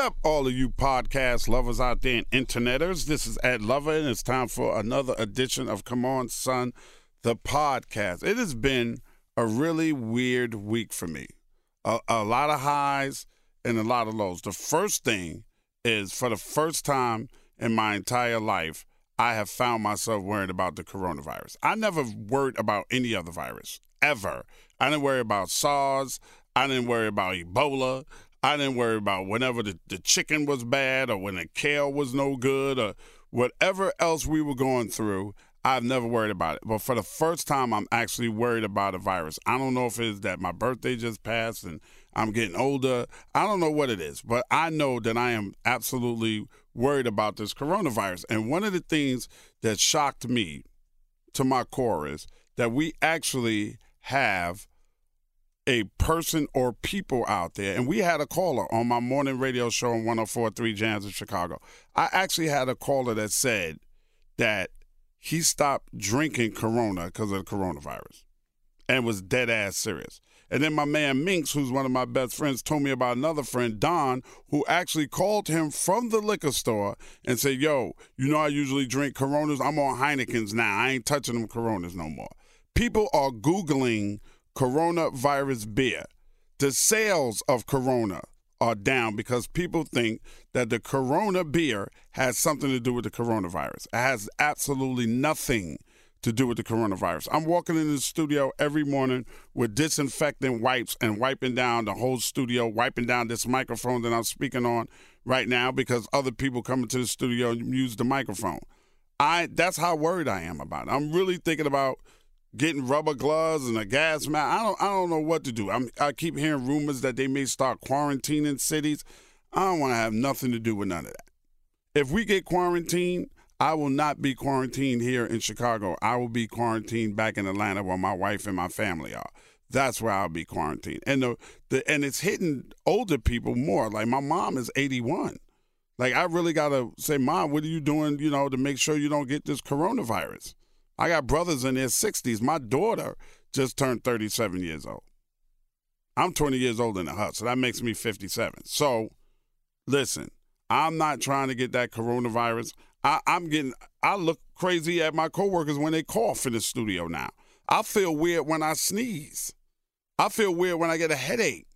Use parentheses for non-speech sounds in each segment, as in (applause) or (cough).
Up, all of you podcast lovers out there and interneters? This is Ed Lover, and it's time for another edition of Come On, Son, the podcast. It has been a really weird week for me. A, a lot of highs and a lot of lows. The first thing is for the first time in my entire life, I have found myself worried about the coronavirus. I never worried about any other virus, ever. I didn't worry about SARS. I didn't worry about Ebola. I didn't worry about whenever the, the chicken was bad or when the kale was no good or whatever else we were going through. I've never worried about it. But for the first time, I'm actually worried about a virus. I don't know if it's that my birthday just passed and I'm getting older. I don't know what it is, but I know that I am absolutely worried about this coronavirus. And one of the things that shocked me to my core is that we actually have a person or people out there. And we had a caller on my morning radio show on 1043 Jams in Chicago. I actually had a caller that said that he stopped drinking Corona because of the coronavirus and was dead ass serious. And then my man Minx, who's one of my best friends, told me about another friend, Don, who actually called him from the liquor store and said, Yo, you know, I usually drink Coronas. I'm on Heineken's now. I ain't touching them Coronas no more. People are Googling coronavirus beer. The sales of Corona are down because people think that the Corona beer has something to do with the coronavirus. It has absolutely nothing to do with the coronavirus. I'm walking in the studio every morning with disinfectant wipes and wiping down the whole studio, wiping down this microphone that I'm speaking on right now because other people come into the studio and use the microphone. I that's how worried I am about it. I'm really thinking about getting rubber gloves and a gas mask. I don't I don't know what to do. I'm, I keep hearing rumors that they may start quarantining cities. I don't want to have nothing to do with none of that. If we get quarantined, I will not be quarantined here in Chicago. I will be quarantined back in Atlanta where my wife and my family are. That's where I'll be quarantined. And the, the and it's hitting older people more. Like my mom is 81. Like I really gotta say, Mom, what are you doing, you know, to make sure you don't get this coronavirus? I got brothers in their 60s. My daughter just turned 37 years old. I'm 20 years older than her, so that makes me 57. So, listen, I'm not trying to get that coronavirus. I, I'm getting, I look crazy at my coworkers when they cough in the studio now. I feel weird when I sneeze. I feel weird when I get a headache.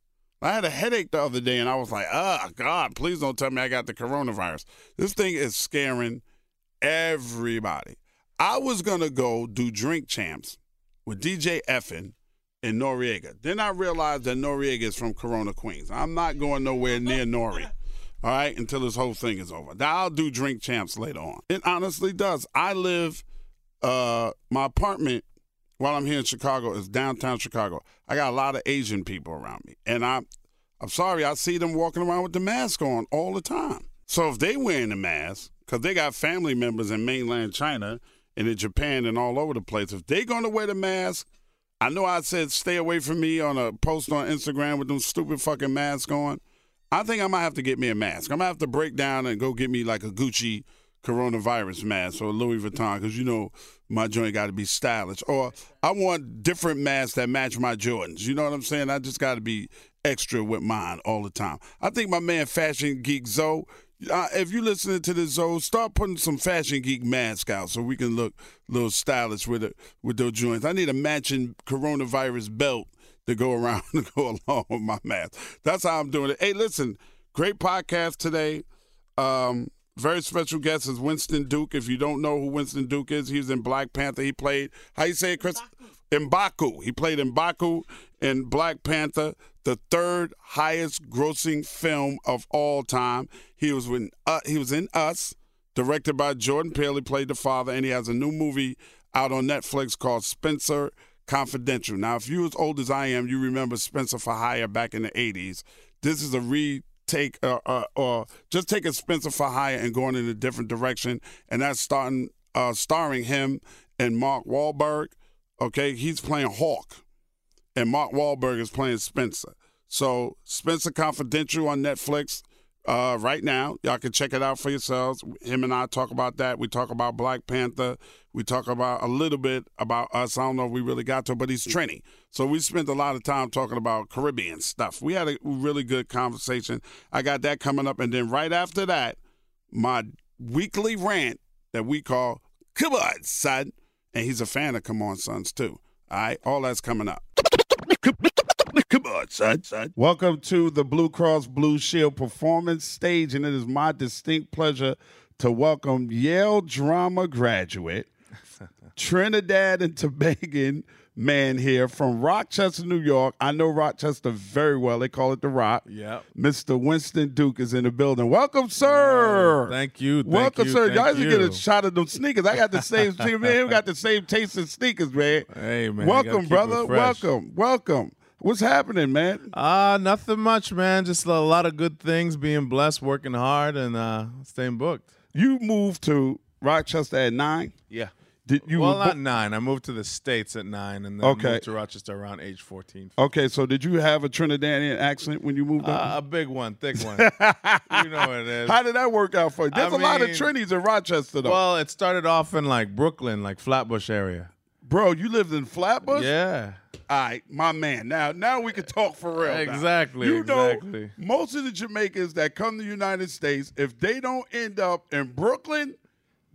I had a headache the other day and I was like, oh, God, please don't tell me I got the coronavirus. This thing is scaring everybody. I was to go do drink champs with DJ EFN and Noreaga. Then I realized that Noreaga is from Corona, Queens. I'm not going nowhere near (laughs) Nori, all right, until this whole thing is over. Now, I'll do drink champs later on. It honestly does. I live, uh, my apartment while I'm here in Chicago is downtown Chicago. I got a lot of Asian people around me. And I'm, I'm sorry, I see them walking around with the mask on all the time. So if they wearing a mask, because they got family members in mainland China and in Japan and all over the place, if they're going to wear the mask, I know I said stay away from me on a post on Instagram with them stupid fucking masks on. I think I might have to get me a mask. I'm gonna have to break down and go get me like a Gucci coronavirus mask or Louis Vuitton because you know my joint got to be stylish. Or I want different masks that match my Jordans. You know what I'm saying? I just got to be extra with mine all the time. I think my man Fashion Geek Zoe. Uh, if you're listening to this, Zoe, start putting some Fashion Geek mask out so we can look a little stylish with it with those joints. I need a matching coronavirus belt to go around (laughs) to go along with my mask. That's how I'm doing it. Hey, listen, great podcast today. Um, very special guest is Winston Duke. If you don't know who Winston Duke is, he's in Black Panther. He played how you say it, Chris? M'Baku. He played M'Baku in Black Panther, the third highest grossing film of all time. He was in uh, he was in Us, directed by Jordan Peele. He played the father, and he has a new movie out on Netflix called Spenser Confidential. Now, if you're as old as I am, you remember Spenser for Hire back in the 80s. This is a retake, uh, uh, or just taking Spenser for Hire and going in a different direction, and that's starting, uh, starring him and Mark Wahlberg. Okay, he's playing Hawk, and Mark Wahlberg is playing Spenser. So, Spenser Confidential on Netflix uh, right now. Y'all can check it out for yourselves. Him and I talk about that. We talk about Black Panther. We talk about a little bit about us. I don't know if we really got to, but he's Trini. So we spent a lot of time talking about Caribbean stuff. We had a really good conversation. I got that coming up. And then right after that, my weekly rant that we call Come On, Son. And he's a fan of Come On Sons, too. All right, all that's coming up. Come on, son, son. Welcome to the Blue Cross Blue Shield performance stage, and it is my distinct pleasure to welcome Yale drama graduate, (laughs) Trinidad and Tobago man here from Rochester, New York. I know Rochester very well. They call it the Rock. Yep. Mr. Winston Duke is in the building. Welcome, sir. Thank you. Thank Welcome, you, sir. Y'all should get a shot of them sneakers. I got the same. (laughs) man, we got the same taste in sneakers, man. Hey, man, Welcome, brother. Welcome. Welcome. What's happening, man? Uh, nothing much, man. Just a lot of good things, being blessed, working hard, and uh, staying booked. You moved to Rochester at nine. Yeah. Did you? well, not nine. I moved to the States at nine, and then Okay. moved to Rochester around age 14. okay, so did you have a Trinidadian accent when you moved Uh, a big one, thick one. (laughs) you know what it is. How did that work out for you? There's I a lot of mean- Trinis in Rochester, though. well, it started off in like Brooklyn, like Flatbush area. Bro, you lived in Flatbush. Yeah. All right, my man. Now, now we can talk for real. now. Exactly, You know, exactly. most of the Jamaicans that come to the United States, if they don't end up in Brooklyn,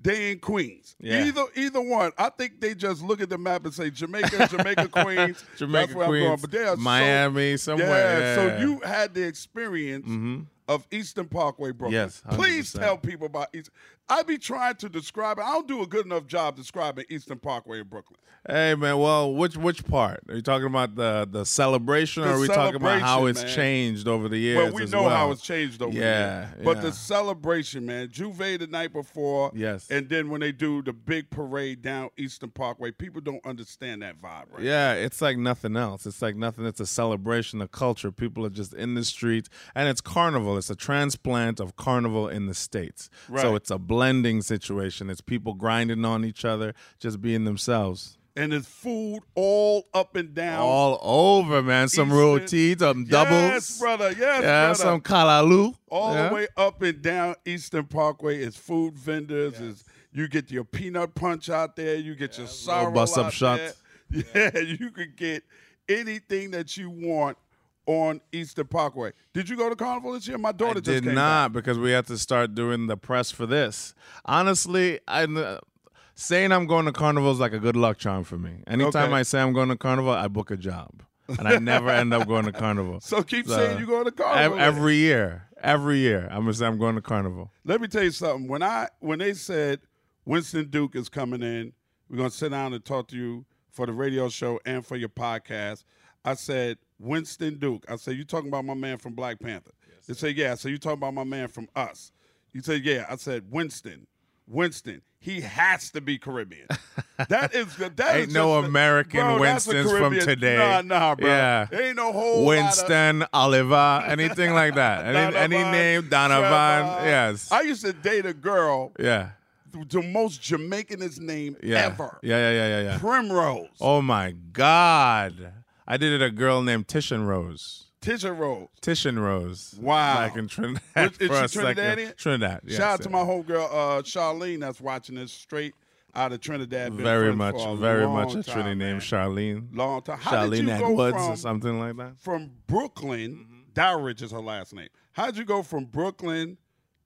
they in Queens. Yeah. Either either one. I think they just look at the map and say Jamaica, Jamaica, (laughs) Queens. Jamaica, That's where I'm Queens, going. But they are so- Miami, somewhere. Yeah, so. Mm-hmm. you had the experience of Eastern Parkway, Brooklyn. Yes, Please 100%. tell people about East. I be trying to describe it. I don't do a good enough job describing Eastern Parkway in Brooklyn. Hey man, well, which which part are you talking about the the celebration, The or are we talking about how it's man. changed over the years? Well, we know well? how it's changed over Yeah, the years. But yeah. the celebration, man, J'ouvert the night before. Yes. And then when they do the big parade down Eastern Parkway, people don't understand that vibe, right? Yeah, it's like nothing else. It's like nothing. It's a celebration of culture. People are just in the streets, and it's carnival. It's a transplant of carnival in the states. Right. So it's a blending situation. It's people grinding on each other, just being themselves. And it's food all up and down. All over, man. Some Eastern- roti, some doubles. Yes, brother. Yes, yeah, brother. some callaloo. all yeah. the way up and down Eastern Parkway is food vendors. Is you get your peanut punch out there, you get your sorrel buss up shut. there. (laughs) Yeah, you could get anything that you want on Eastern Parkway. Did you go to Carnival this year? My daughter I just did not back. because we had to start doing the press for this. Honestly, I uh, saying I'm going to carnival is like a good luck charm for me. Anytime Okay. I say I'm going to carnival, I book a job, and I never end up going to carnival. (laughs) So keep So, saying you're going to Carnival. every year, every year, I'm gonna say I'm going to carnival. Let me tell you something. When I when they said Winston Duke is coming in, we're gonna sit down and talk to you for the radio show and for your podcast. I said Winston Duke. I said you talking about my man from Black Panther. they said yeah. I said you talking about my man from Us. You said yeah. I said Winston. Winston. He has to be Caribbean. (laughs) That is the that Ain't is no American bro, Winstons from today. Nah, nah, bro. Yeah. Ain't no whole lot of- Winston, Oliver, anything like that. (laughs) Any, any name, Donovan. Trevor. Yes. I used to date a girl yeah. the most Jamaicanest name Yeah. ever. Yeah. Yeah. Yeah. Yeah. Yeah. Primrose. Oh my God. I did it a girl named Titian Rose. Tisha Rose. Titian Rose. Wow. Back in Trinidad. Is a she Trinidadian? Trinidad. Yes, Shout out to my homegirl uh, Charlene that's watching this straight out of Trinidad. Very much, very much a time, Trini man. named Charlene. Long time. How did you Charlene go Edwards from, or something like that. from Brooklyn? Dowridge is her last name. How'd you go from Brooklyn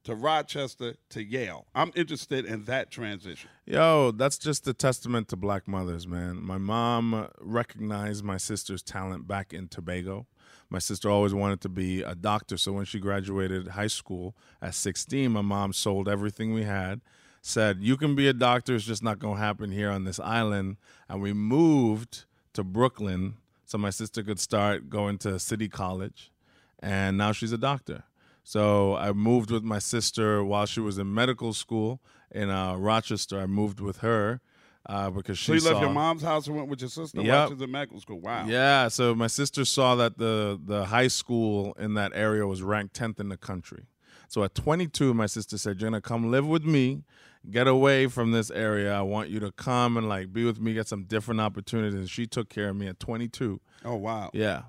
to Rochester to Yale? I'm interested in that transition. Yo, that's just a testament to black mothers, man. My mom recognized my sister's talent back in Tobago. My sister always wanted to be a doctor, so when she graduated high school at 16, my mom sold everything we had, said, You can be a doctor, it's just not to happen here on this island. And we moved to Brooklyn so my sister could start going to City College, and now she's a doctor. So I moved with my sister while she was in medical school in uh, Rochester. I moved with her uh, because she So you left saw- your mom's house and went with your sister Yep. while she was in medical school. Wow. Yeah, so my sister saw that the the high school in that area was ranked 10th in the country. So at 22, my sister said, "You're gonna come live with me, get away from this area. I want you to come and like be with me, get some different opportunities." And she took care of me at 22. Oh wow. Yeah.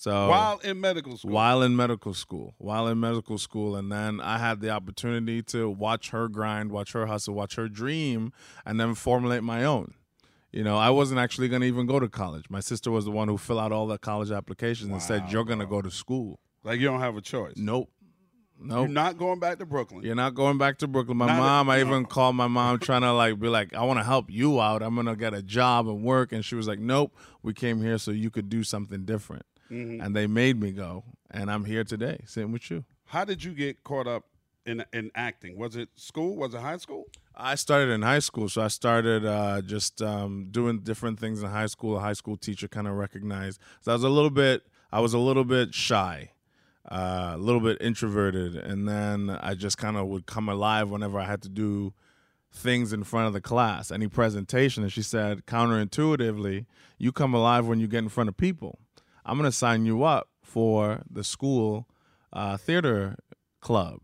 So While in medical school. while in medical school, while in medical school, and then I had the opportunity to watch her grind, watch her hustle, watch her dream, and then formulate my own. You know, I wasn't actually going to even go to college. My sister was the one who filled out all the college applications and said, "You're going to go to school." Like you don't have a choice. Nope, nope. You're not going back to Brooklyn. You're not going back to Brooklyn. My Not a- mom, I no. even called my mom (laughs) trying to like be like, I want to help you out. I'm gonna get a job and work. And she was like, Nope, we came here so you could do something different. Mm-hmm. And they made me go, and I'm here today, sitting with you. How did you get caught up in in acting? Was it school? Was it high school? I started in high school, so I started uh, just um, doing different things in high school. A high school teacher kind of recognized. So I was a little bit, I was a little bit shy, uh, a little bit introverted, and then I just kind of would come alive whenever I had to do things in front of the class, any presentation. And she said, counterintuitively, you come alive when you get in front of people. I'm going to sign you up for the school uh, theater club.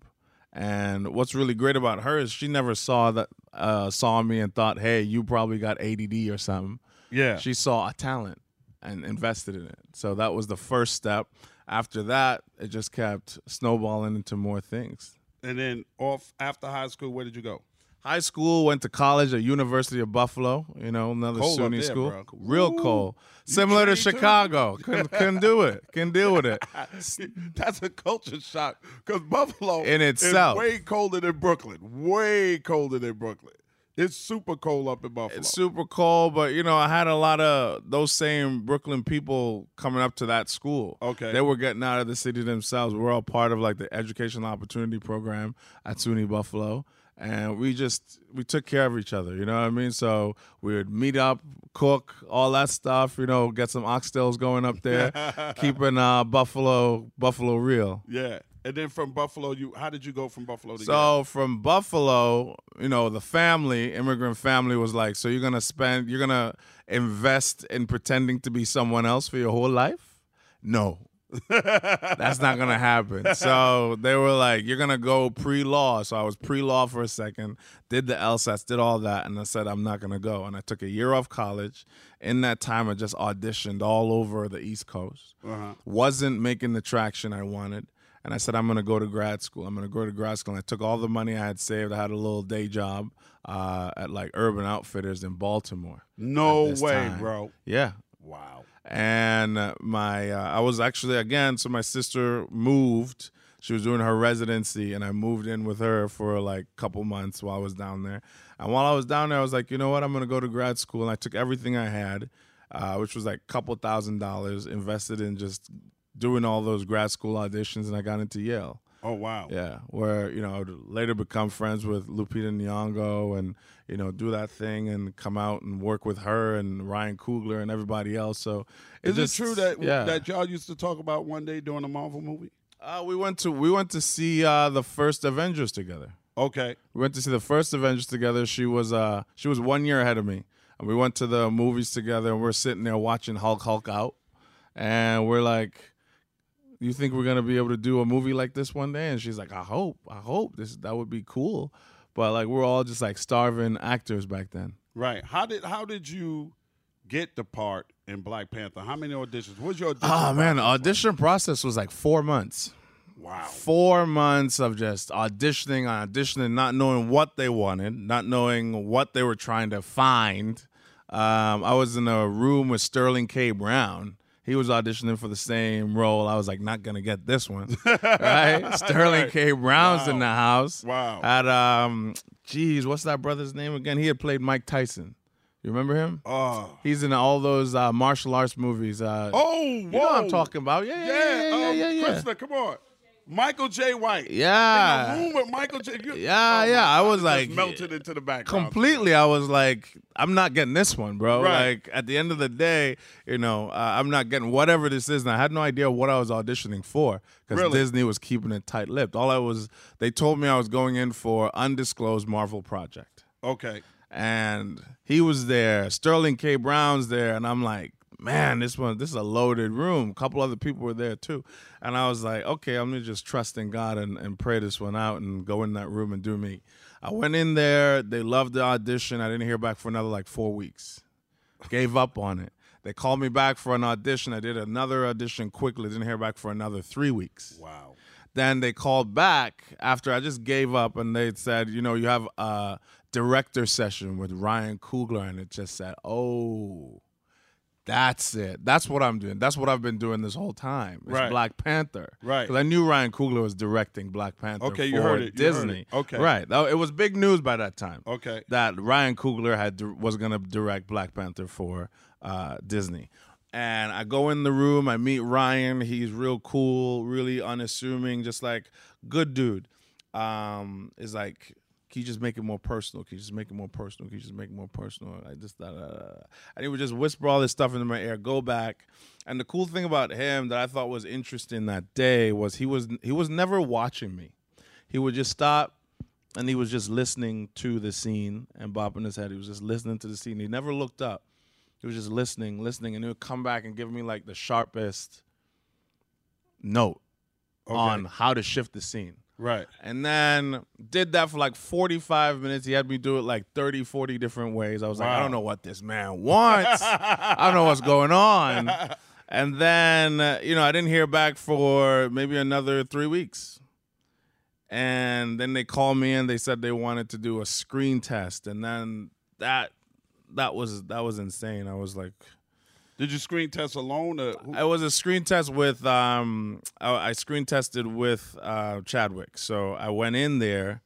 And what's really great about her is she never saw that uh, saw me and thought, "Hey, you probably got ADD or something." Yeah. She saw a talent and invested in it. So that was the first step. After that, it just kept snowballing into more things. And then off after high school, where did you go? High school, went to college at University of Buffalo. You know, another Cold SUNY there, school. bro. Real Ooh. cold, similar to? Chicago. couldn't, couldn't do it. Couldn't deal with it. (laughs) That's a culture shock because Buffalo In itself. is way colder than Brooklyn. Way colder than Brooklyn. It's super cold up in Buffalo. It's super cold, but you know, I had a lot of those same Brooklyn people coming up to that school. Okay. They were getting out of the city themselves. We're all part of like the educational opportunity program at SUNY Buffalo. And we just we took care of each other, you know what I mean? So we would meet up, cook, all that stuff, you know, get some oxtails going up there, (laughs) keeping uh Buffalo Buffalo real. yeah. And then from Buffalo, you how did you go from Buffalo to? So from Buffalo, you know, the family, immigrant family was like, so you're gonna spend, you're gonna invest in pretending to be someone else for your whole life? No. That's not gonna happen. So they were like, "You're gonna go pre-law." So I was pre-law for a second, did the LSATs, did all that, and I said I'm not gonna go. And I took a year off college. In that time, I just auditioned all over the East Coast. Wasn't making the traction I wanted, and I said I'm gonna go to grad school. I'm gonna go to grad school. And I took all the money I had saved. I had a little day job uh, at like Urban Outfitters in Baltimore. no way, time. bro. Yeah, Wow. And my uh, I was actually again so my sister moved. She was doing her residency and I moved in with her for like a couple months while I was down there. And while I was down there I was like you know what? I'm gonna go to grad school. And I took everything I had uh, which was like a couple thousand dollars invested in just doing all those grad school auditions and I got into Yale. Oh wow. yeah, where you know I would later become friends with Lupita Nyong'o and you know do that thing and come out and work with her and Ryan Coogler and everybody else. So Is just- it true that yeah. that y'all used to talk about one day doing a Marvel movie? uh, we went to we went to see uh, the first Avengers together. Okay. We went to see the first Avengers together. She was uh she was one year ahead of me, and we went to the movies together. and We're sitting there watching Hulk Hulk out, and we're like, "You think we're gonna be able to do a movie like this one day?" And she's like, "I hope, I hope this that would be cool." But like we're all just like starving actors back then. Right. How did how did you get the part in Black Panther? How many auditions? What's your audition? Oh man, audition process was like four months. Wow. Four months of just auditioning, auditioning, not knowing what they wanted, not knowing what they were trying to find. Um, I was in a room with Sterling K. Brown. He was auditioning for the same role. I was like, not gonna get this one, (laughs) right? Sterling Right. K. Brown's in the house. Wow. Had um, geez, what's that brother's name again? He had played Mike Tyson. You remember him? Oh. He's in all those uh, martial arts movies. Uh, Oh, you know what I'm talking about? Yeah, yeah, Yeah, yeah, yeah, um, yeah. yeah. Krista, come on. Michael Jai White. Yeah. In the room with Michael J. You, Yeah, oh yeah, I was like- melted into the background. completely i was like i'm not getting this one bro Right. like at the end of the day you know uh, i'm not getting whatever this is and i had no idea what i was auditioning for because Really? disney was keeping it tight-lipped all i was they told me i was going in for undisclosed marvel project Okay. and he was there sterling k brown's there and i'm like man this one this is a loaded room. A couple other people were there too. And i was like okay i'm gonna just trust in god and, and pray this one out and go in that room and do me. I went in there. They loved the audition. I didn't hear back for another like four weeks. Gave up on it. They called me back for an audition. I did another audition quickly. Didn't hear back for another three weeks. Wow. then they called back after I just gave up and they said, you know, you have a director session with Ryan Coogler, and it just said, oh, that's it. That's what I'm doing. That's what I've been doing this whole time. It's Right. Black Panther. Right. Because I knew Ryan Coogler was directing Black Panther. Okay, you heard it. You heard Disney. it. Okay. Right. It was big news by that time. Okay. That Ryan Coogler had was going to direct Black Panther for uh, Disney. And I go in the room, I meet Ryan. He's real cool, really unassuming, just like good dude. Um, is like, can you just make it more personal? Can you just make it more personal? Can you just make it more personal? I just da, da, da, and he would just whisper all this stuff into my ear. Go back. And the cool thing about him that I thought was interesting that day was he was he was never watching me. He would just stop and he was just listening to the scene and bopping his head. He was just listening to the scene. He never looked up. He was just listening, listening, and he would come back and give me like the sharpest note on how to shift the scene. Right. And then did that for like 45 minutes. He had me do it like 30, 40 different ways. I was like, I don't know what this man wants. I don't know what's going on. (laughs) And then, uh, you know, I didn't hear back for maybe another three weeks. And then they called me and they said they wanted to do a screen test. And then that that was that was insane. I was like, Did you screen test alone? Or who- it was a screen test with um I, I screen tested with uh Chadwick. So I went in there,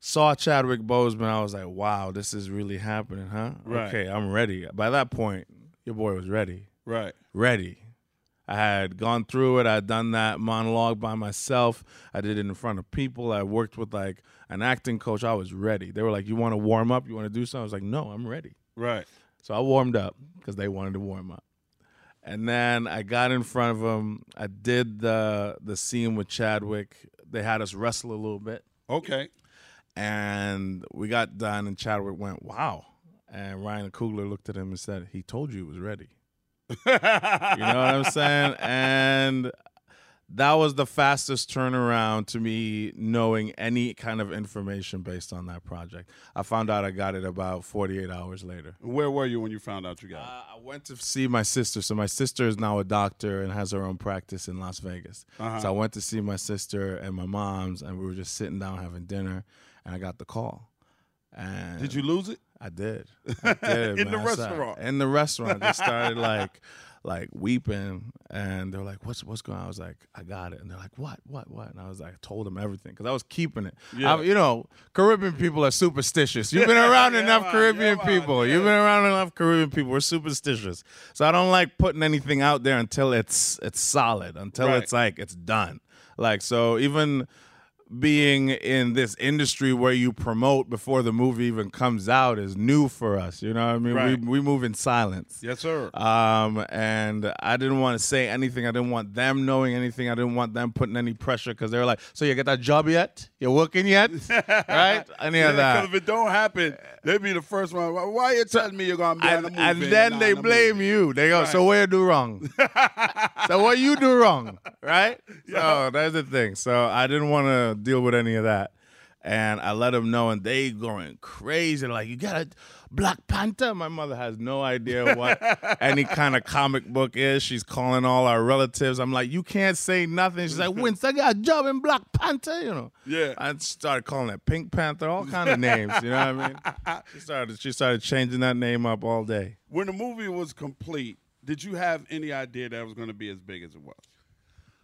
saw Chadwick Boseman. I was like, wow, this is really happening, huh? Right. Okay, I'm ready. By that point, your boy was ready. right. Ready. I had gone through it. I had done that monologue by myself. I did it in front of people. I worked with like an acting coach. I was ready. They were like, "You want to warm up? You want to do something?" I was like, "No, I'm ready." Right. So I warmed up because they wanted to warm up. And then I got in front of them. I did the the scene with Chadwick. They had us wrestle a little bit, Okay. and we got done. And Chadwick went, "Wow!" And Ryan Coogler looked at him and said, "He told you he was ready." you know what I'm saying? And that was the fastest turnaround to me knowing any kind of information based on that project. I found out I got it about 48 hours later. Where were you when you found out you got it? Uh, I went to see my sister. So my sister is now a doctor and has her own practice in Las Vegas. Uh-huh. So I went to see my sister and my mom's, and we were just sitting down having dinner, and I got the call. And Did you lose it? I did. I (laughs) did In the man. Sat- restaurant? In the restaurant, they started like, (laughs) like weeping, and they're like, "What's what's going on?" I was like, "I got it," and they're like, "What? What? What?" And I was like, I told them everything because I was keeping it. Yeah. I- you know, Caribbean people are superstitious. You've been around (laughs) Yeah, enough Caribbean yeah, man, people. You've been around enough Caribbean people. We're superstitious. So I don't like putting anything out there until it's it's solid, until Right. it's like it's done. Like so, even being in this industry where you promote before the movie even comes out is new for us. You know what I mean? Right. We we move in silence. Yes, sir. Um, and I didn't want to say anything. I didn't want them knowing anything. I didn't want them putting any pressure because they were like, "So you get that job yet? You're working yet? (laughs) right? Any yeah, of that?" Because if it don't happen, they'd be the first one. Why- Why you telling me you're gonna be on the and, movie? and and then they the blame movie? you. They go, Right. "So what you do wrong? (laughs) so what you do wrong, right?" So that's the thing. So I didn't want to deal with any of that. And I let them know, and they going crazy. Like, you got a Black Panther? My mother has no idea what (laughs) any kind of comic book is. She's calling all our relatives. I'm like, you can't say nothing. She's like, Wince, I got a job in Black Panther, you know. Yeah. I started calling it Pink Panther, all kind of names. You know what I mean? (laughs) She started. She started changing that name up all day. When the movie was complete, did you have any idea that it was going to be as big as it was?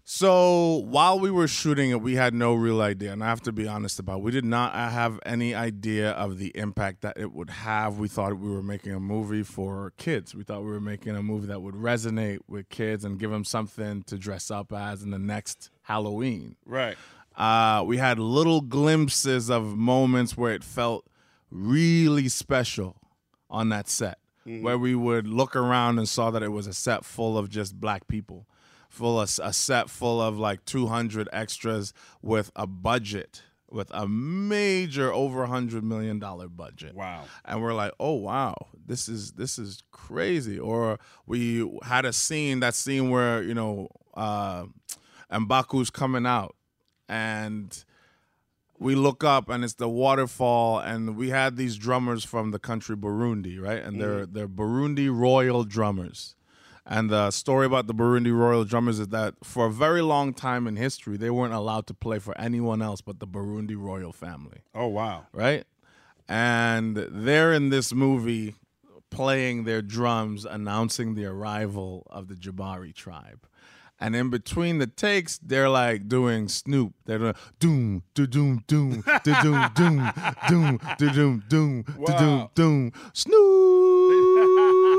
So while we were shooting it, we had no real idea, and I have to be honest about. It. We did not have any idea of the impact that it would have. We thought we were making a movie for kids. We thought we were making a movie that would resonate with kids and give them something to dress up as in the next Halloween. Right. Uh, we had little glimpses of moments where it felt really special on that set, where we would look around and saw that it was a set full of just black people, full of a set full of like 200 extras with a budget, with a major over a 100 million dollar budget. Wow. And we're like, oh wow, this is this is crazy. Or we had a scene, that scene where you know, uh, Mbaku's coming out, and we look up and it's the waterfall and we had these drummers from the country Burundi, right? And they're they're Burundi royal drummers. And the story about the Burundi royal drummers is that for a very long time in history, they weren't allowed to play for anyone else but the Burundi royal family, Oh wow. right? And they're in this movie playing their drums, announcing the arrival of the Jabari tribe. And in between the takes, they're like doing Snoop. They're doing doom, do doom, doom, do doom, doom, doom, do doom, doom, do doom, doom, Snoop.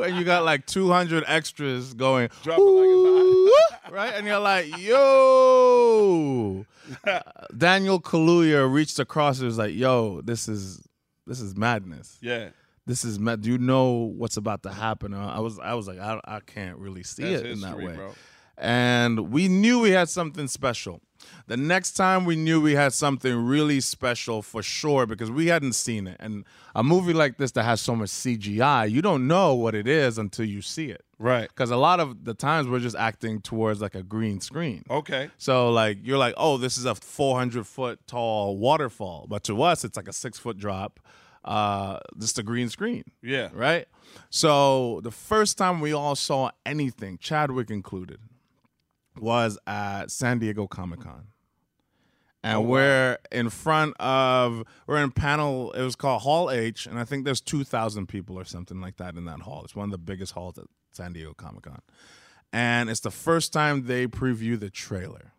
And you got like 200 extras going, Drop like it's hot. "Ooh," right? And you're like, yo. (laughs) Uh, Daniel Kaluuya reached across. It was like, yo, this is this is madness Yeah. this is mad. Do you know what's about to happen? I was, I was like, I, I can't really see That's it in that way. bro. And we knew we had something special. The next time we knew we had something really special for sure because we hadn't seen it. And a movie like this that has so much CGI, you don't know what it is until you see it. Right. Because a lot of the times we're just acting towards like a green screen. Okay. So like you're like, oh, this is a 400 foot tall waterfall, but to us it's like a six foot drop, uh, just a green screen. Yeah. Right. So the first time we all saw anything, Chadwick included, was at San Diego Comic Con. And we're in front of we're in panel. It was called Hall H, and I think there's two thousand people or something like that in that hall. It's one of the biggest halls at San Diego Comic Con, and it's the first time they preview the trailer.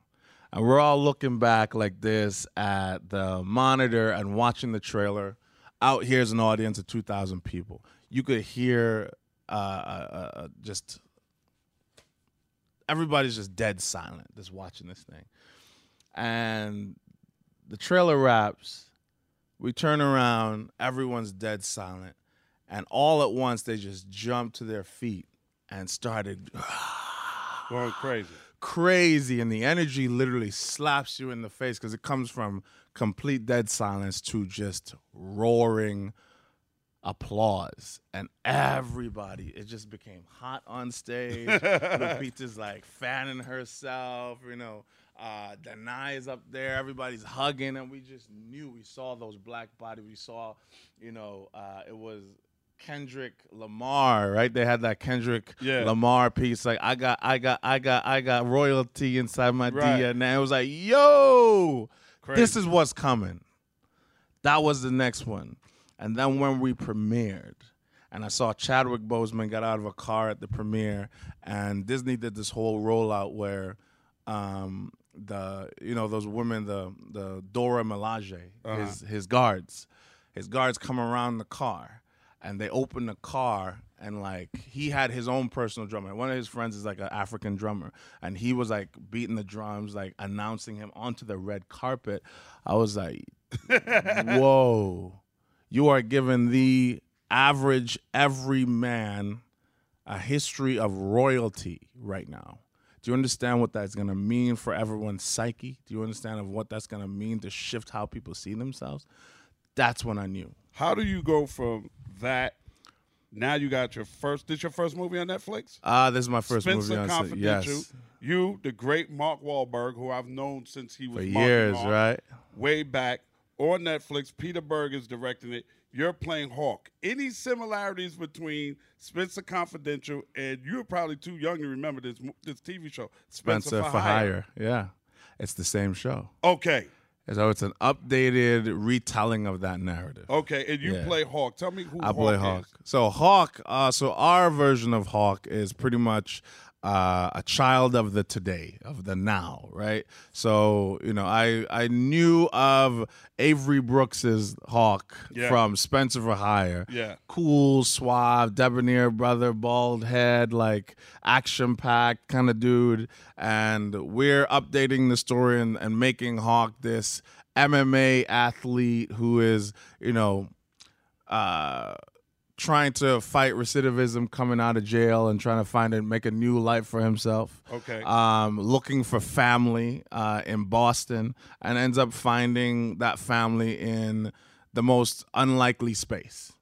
And we're all looking back like this at the monitor and watching the trailer. Out here's an audience of two thousand people. You could hear uh, uh, uh, just everybody's just dead silent, just watching this thing and the trailer wraps. We turn around, everyone's dead silent, and all at once they just jumped to their feet and started (sighs) Going crazy. crazy, and the energy literally slaps you in the face because it comes from complete dead silence to just roaring applause and everybody it just became hot on stage (laughs) lupita's like fanning herself you know uh Danai is up there everybody's hugging and we just knew we saw those black bodies we saw you know uh it was Kendrick Lamar, right? They had that Kendrick Yeah. Lamar piece, like I got, I got, I got, I got royalty inside my Right. DNA. It was like, yo, this is what's coming. That was the next one. And then when we premiered, and I saw Chadwick Boseman get out of a car at the premiere, and Disney did this whole rollout where um, the you know those women, the the Dora Milaje, his his guards, his guards come around the car, and they open the car. And like he had his own personal drummer. One of his friends is like an African drummer, and he was like beating the drums, like announcing him onto the red carpet. I was like, (laughs) whoa, you are giving the average every man a history of royalty right now. Do you understand what that's going to mean for everyone's psyche? Do you understand of what that's going to mean to shift how people see themselves? That's when I knew. How do you go from that? Now you got your first. Did your first movie on Netflix? Ah, this is my first Spenser movie on. Confidential. Yes, You, the great Mark Wahlberg, who I've known since he was for Marky years, Mark, right? way back. On Netflix. Peter Berg is directing it. You're playing Hawk. Any similarities between Spenser Confidential and you're probably too young to remember this this TV show, Spenser, Spenser for, for Hire. Hire. Yeah, it's the same show. Okay, So it's an updated retelling of that narrative. okay, and you Yeah. play Hawk. Tell me who I play Hawk Hawk. is. So Hawk. Uh, so our version of Hawk is pretty much uh, a child of the today, of the now, right? So you know, I I knew of Avery Brooks's Hawk Yeah. from Spenser for Hire. Yeah. cool, suave, debonair brother, bald head, like action packed kind of dude. And we're updating the story and, and making Hawk this MMA athlete who is, you know, uh, trying to fight recidivism coming out of jail and trying to find and make a new life for himself. Okay. Um, looking for family uh, in Boston and ends up finding that family in the most unlikely space.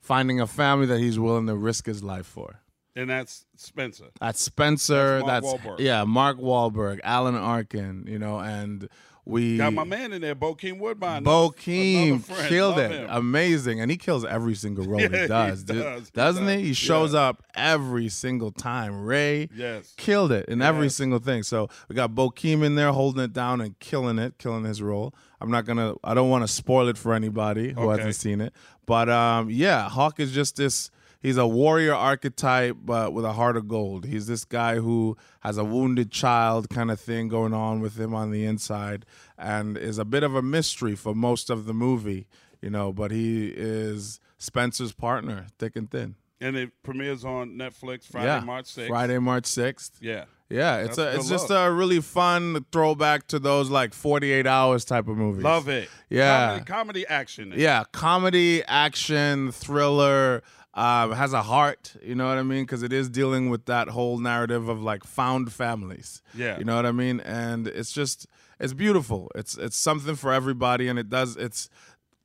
Finding a family that he's willing to risk his life for. and that's Spenser. That's Spenser. That's Mark That's, Wahlberg. yeah, Mark Wahlberg, Alan Arkin. You know, and we Got my man in there, Bokeem Woodbine. Bo another- Keem killed Love it. him. Amazing. And he kills every single role (laughs) Yeah, he he does. does. dude. He Doesn't does. he? He shows Yeah. up every single time. Ray Yes. killed it in every single thing. So we got Bokeem in there holding it down and killing it, killing his role. I'm not gonna I don't want to spoil it for anybody who Okay. hasn't seen it. But um yeah, Hawk is just this he's a warrior archetype but with a heart of gold. He's this guy who has a wounded child kind of thing going on with him on the inside and is a bit of a mystery for most of the movie, you know, but he is Spenser's partner, thick and thin. And it premieres on Netflix Friday, yeah. March 6th. Friday, March 6th. Yeah. Yeah, it's That's a, it's just a really fun throwback to those like 48 hours type of movies. Love it. Yeah. Comedy, comedy action. Yeah, comedy, action, thriller, um, has a heart, you know what I mean? Because it is dealing with that whole narrative of like found families. Yeah. You know what I mean? And it's just it's beautiful. It's it's something for everybody and it does it's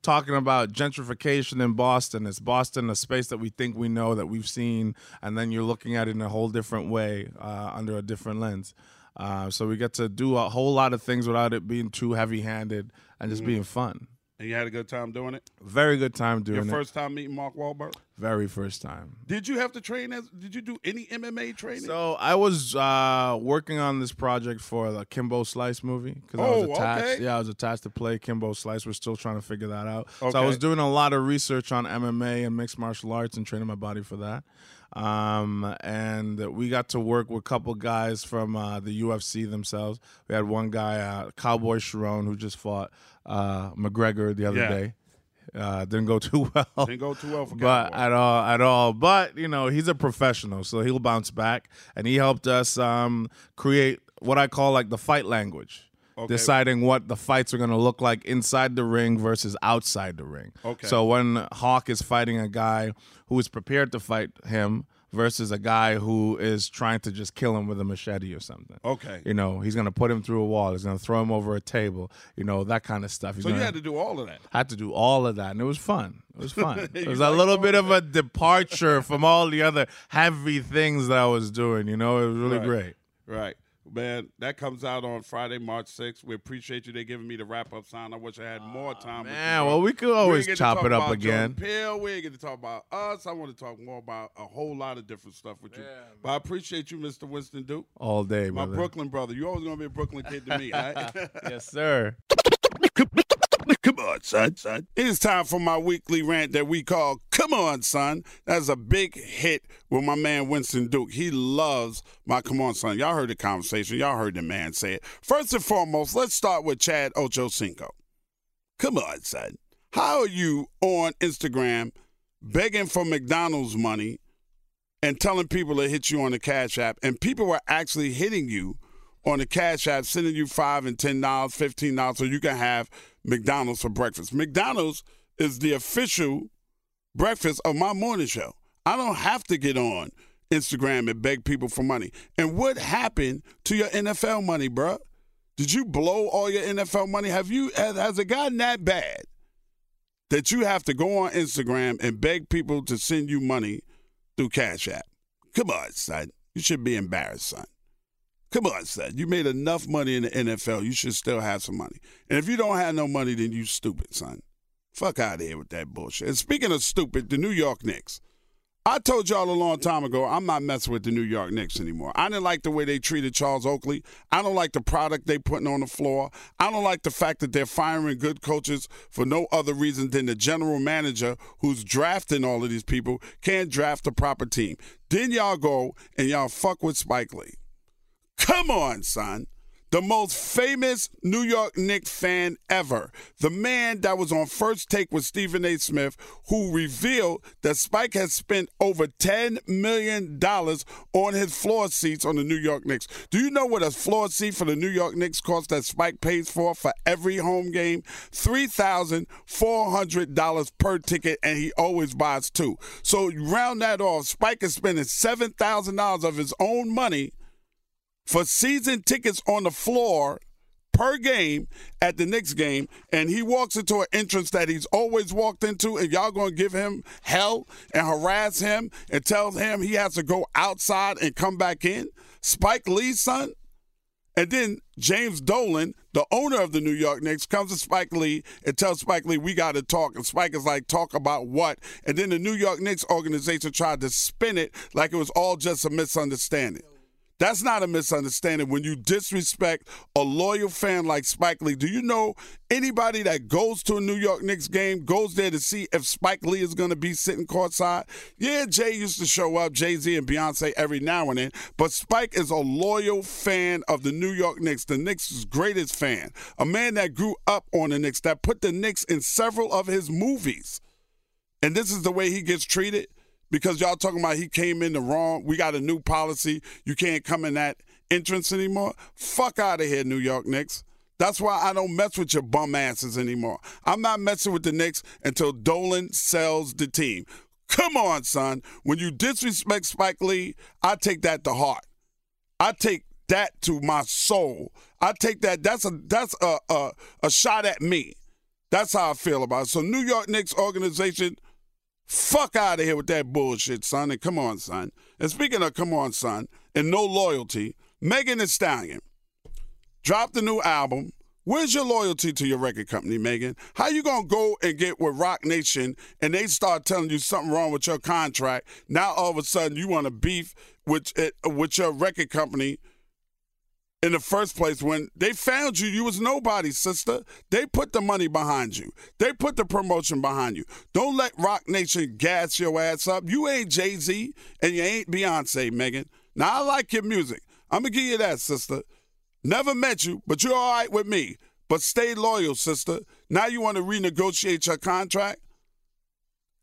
talking about gentrification in Boston. It's Boston, a space that we think we know, that we've seen, and then you're looking at it in a whole different way, uh, under a different lens. Uh, so we get to do a whole lot of things without it being too heavy-handed and just being fun. And you had a good time doing it? Very good time doing it. Your first time meeting Mark Wahlberg? Very first time. Did you have to train as did you do any MMA training? So I was uh, working on this project for the Kimbo Slice movie because I was Oh, attached. okay. Yeah, I was attached to play Kimbo Slice. We're still trying to figure that out. Okay. So I was doing a lot of research on MMA and mixed martial arts and training my body for that. Um, and we got to work with a couple guys from uh, the UFC themselves. We had one guy, uh, Cowboy Cerrone, who just fought uh, McGregor the other Yeah. day. Uh, didn't go too (laughs) well. Didn't go too well for but Cowboy. at all, at all. But you know, he's a professional, so he'll bounce back. And he helped us um, create what I call like the fight language, Okay. deciding what the fights are going to look like inside the ring versus outside the ring. Okay. So when Hawk is fighting a guy who is prepared to fight him versus a guy who is trying to just kill him with a machete or something. Okay. You know, he's going to put him through a wall. He's going to throw him over a table. You know, that kind of stuff. He's so you gonna- had to do all of that. had to do all of that, and it was fun. It was (laughs) fun. It was a little bit of of a departure from all the other heavy things that I was doing. You know, it was really Right. great. Right. Man, that comes out on Friday, March 6th. We appreciate you. They giving me the wrap up sign. I wish I had more ah, time. with you, Man, bro. well, we could always get to chop it up again. Jordan Peele. We ain't get to talk about us. I want to talk more about a whole lot of different stuff with you. but I appreciate you, Mr. Winston Duke. All day, My brother. Brooklyn brother. You always gonna be a Brooklyn kid to me, all right? (laughs) yes, sir. (laughs) Come on, son, son. It is time for my weekly rant that we call Come On, Son. That's a big hit with my man Winston Duke. He loves my Come On, Son. Y'all heard the conversation. Y'all heard the man say it. First and foremost, let's start with Chad Ocho Ochocinco. Come on, son. How are you on Instagram begging for McDonald's money and telling people to hit you on the Cash App, and people were actually hitting you on the Cash App, sending you five and ten dollars, fifteen dollars, so you can have McDonald's for breakfast. McDonald's is the official breakfast of my morning show. I don't have to get on Instagram and beg people for money. And what happened to your NFL money, bruh? Did you blow all your NFL money? Have you has, it gotten that bad that you have to go on Instagram and beg people to send you money through Cash App? Come on, son. You should be embarrassed, son. Come on, son. You made enough money in the NFL. You should still have some money. And if you don't have no money, then you stupid, son. Fuck out of here with that bullshit. And speaking of stupid, the New York Knicks. I told y'all a long time ago, I'm not messing with the New York Knicks anymore. I didn't like the way they treated Charles Oakley. I don't like the product they putting on the floor. I don't like the fact that they're firing good coaches for no other reason than the general manager who's drafting all of these people can't draft the proper team. Then y'all go and y'all fuck with Spike Lee. Come on, son the most famous New York Knicks fan ever, the man that was on First Take with Stephen A. Smith, who revealed that Spike has spent over $10 million on his floor seats on the New York Knicks. Do you know what a floor seat for the New York Knicks costs that Spike pays for for every home game? $3,400 per ticket, and he always buys two. So round that off, Spike is spending $7,000 of his own money for season tickets on the floor per game at the Knicks game, and he walks into an entrance that he's always walked into, and y'all gonna give him hell and harass him and tell him he has to go outside and come back in? Spike Lee's son? And then James Dolan, the owner of the New York Knicks, comes to Spike Lee and tells Spike Lee, we got to talk. And Spike is like, talk about what? And then the New York Knicks organization tried to spin it like it was all just a misunderstanding. That's not a misunderstanding. When you disrespect a loyal fan like Spike Lee, do you know anybody that goes to a New York Knicks game goes there to see if Spike Lee is going to be sitting courtside? Yeah, Jay used to show up, Jay Z and Beyonce every now and then, but Spike is a loyal fan of the New York Knicks, the Knicks' greatest fan, a man that grew up on the Knicks, that put the Knicks in several of his movies. And this is the way he gets treated because y'all talking about he came in the wrong. We got a new policy. You can't come in that entrance anymore. Fuck out of here, New York Knicks. That's why I don't mess with your bum asses anymore. I'm not messing with the Knicks until Dolan sells the team. Come on, son. When you disrespect Spike Lee, I take that to heart. I take that to my soul. I take that. That's a that's a a, a shot at me. That's how I feel about it. So New York Knicks organization Fuck out of here with that bullshit, son. And come on, son. And speaking of come on, son, and no loyalty, Megan Thee Stallion dropped a new album. Where's your loyalty to your record company, Megan? How you gonna go and get with Roc Nation and they start telling you something wrong with your contract? Now all of a sudden you want to beef with it, with your record company in the first place when they found you you was nobody sister. They put the money behind you. They put the promotion behind you. Don't let roc nation gas your ass up. You ain't jay-z and you ain't beyonce megan. Now i like your music. I'm gonna give you that sister. Never met you but you're all right with me. But stay loyal sister. Now you want to renegotiate your contract?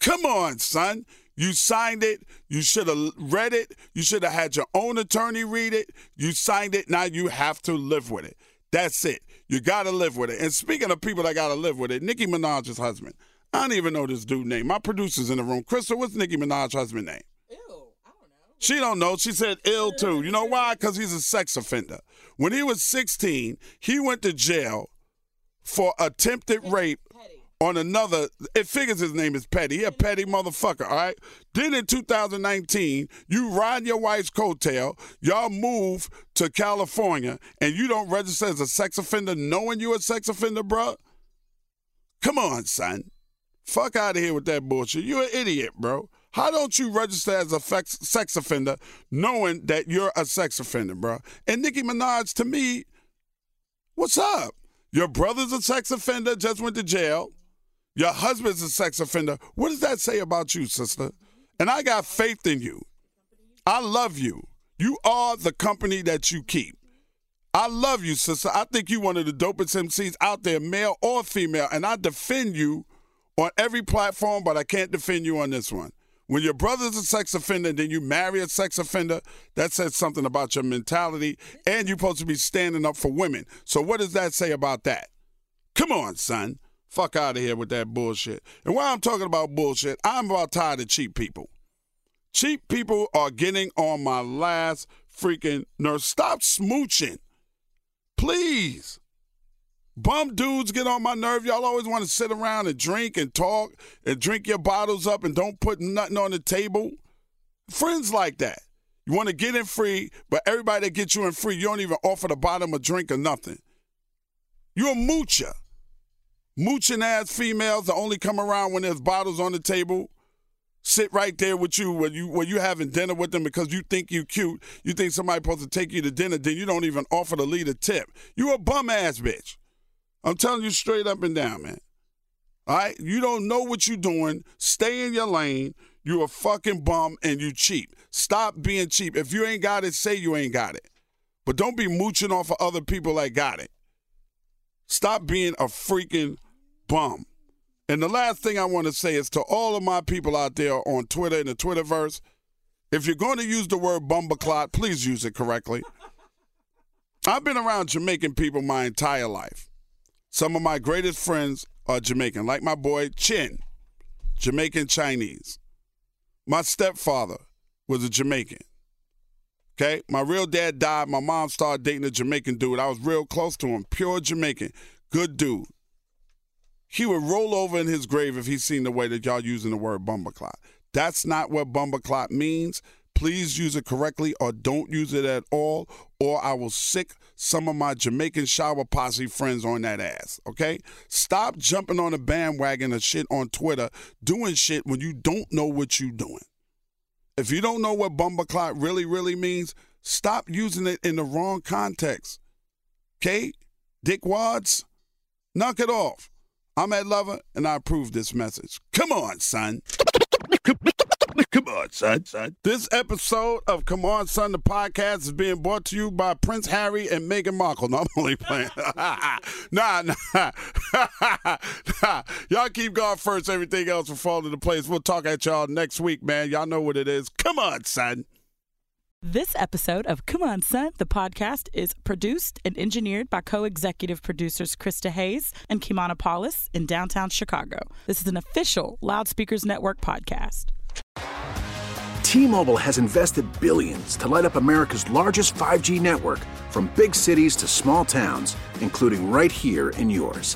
Come on son you signed it. You should have read it. You should have had your own attorney read it. You signed it. Now you have to live with it. That's it. You got to live with it. And speaking of people that got to live with it, Nicki Minaj's husband. I don't even know this dude name. My producer's in the room. Crystal, what's Nicki Minaj's husband name? Ew, I don't know. She don't know. She said ill too. You know why? Because he's a sex offender. When he was 16, he went to jail for attempted rape on another, it figures his name is Petty. He a petty motherfucker, all right? Then in 2019, you ride your wife's coattail, y'all move to California, and you don't register as a sex offender knowing you a sex offender, bro? Come on, son. Fuck out of here with that bullshit. You're an idiot, bro. How don't you register as a sex offender knowing that you're a sex offender, bro? And Nicki Minaj, to me, what's up? Your brother's a sex offender, just went to jail. Your husband's a sex offender. What does that say about you, sister? And I got faith in you. I love you. You are the company that you keep. I love you, sister. I think you're one of the dopest MCs out there, male or female, and I defend you on every platform, but I can't defend you on this one. When your brother's a sex offender and then you marry a sex offender, that says something about your mentality, and you're supposed to be standing up for women. So what does that say about that? Come on, son. Fuck out of here with that bullshit. And while I'm talking about bullshit, I'm about tired of cheap people. Cheap people are getting on my last freaking nerve. Stop smooching. Please. Bum dudes get on my nerve. Y'all always want to sit around and drink and talk and drink your bottles up and don't put nothing on the table. Friends like that. You want to get in free, but everybody that gets you in free, you don't even offer the bottom a drink or nothing. You're a moocher. Mooching ass females that only come around when there's bottles on the table sit right there with you when you when you having dinner with them because you think you cute. You think somebody supposed to take you to dinner, then you don't even offer to lead a tip. You a bum ass bitch. I'm telling you straight up and down, man. All right, you don't know what you're doing. Stay in your lane. You a fucking bum and you cheap. Stop being cheap. If you ain't got it, say you ain't got it. But don't be mooching off of other people that got it. Stop being a freaking bum. And the last thing I want to say is to all of my people out there on Twitter in the Twitterverse, if you're going to use the word bumbleclot, please use it correctly. I've been around Jamaican people my entire life. Some of my greatest friends are Jamaican, like my boy Chin, Jamaican Chinese. My stepfather was a Jamaican. Okay, my real dad died. My mom started dating a Jamaican dude. I was real close to him, pure Jamaican, good dude. He would roll over in his grave if he seen the way that y'all using the word bumbleclot. That's not what bumbleclot means. Please use it correctly or don't use it at all, or I will sic some of my Jamaican shower posse friends on that ass. Okay? Stop jumping on the bandwagon of shit on Twitter, doing shit when you don't know what you're doing. If you don't know what bumbleclot really, really means, stop using it in the wrong context. Okay? Dickwads, knock it off. I'm Ed Lover, and I approve this message. Come on, son. Come on, son, son. This episode of Come On, Son, the podcast is being brought to you by Prince Harry and Meghan Markle. (laughs) No, I'm only playing. (laughs) nah, nah. (laughs) nah. Y'all keep going first. Everything else will fall into place. We'll talk at y'all next week, man. Y'all know what it is. Come on, son. This episode of Come On Son, the podcast, is produced and engineered by co executive producers Krista Hayes and Kimana Paulus in downtown Chicago. This is an official Loudspeakers Network podcast. T-Mobile has invested billions to light up America's largest 5G network from big cities to small towns, including right here in yours.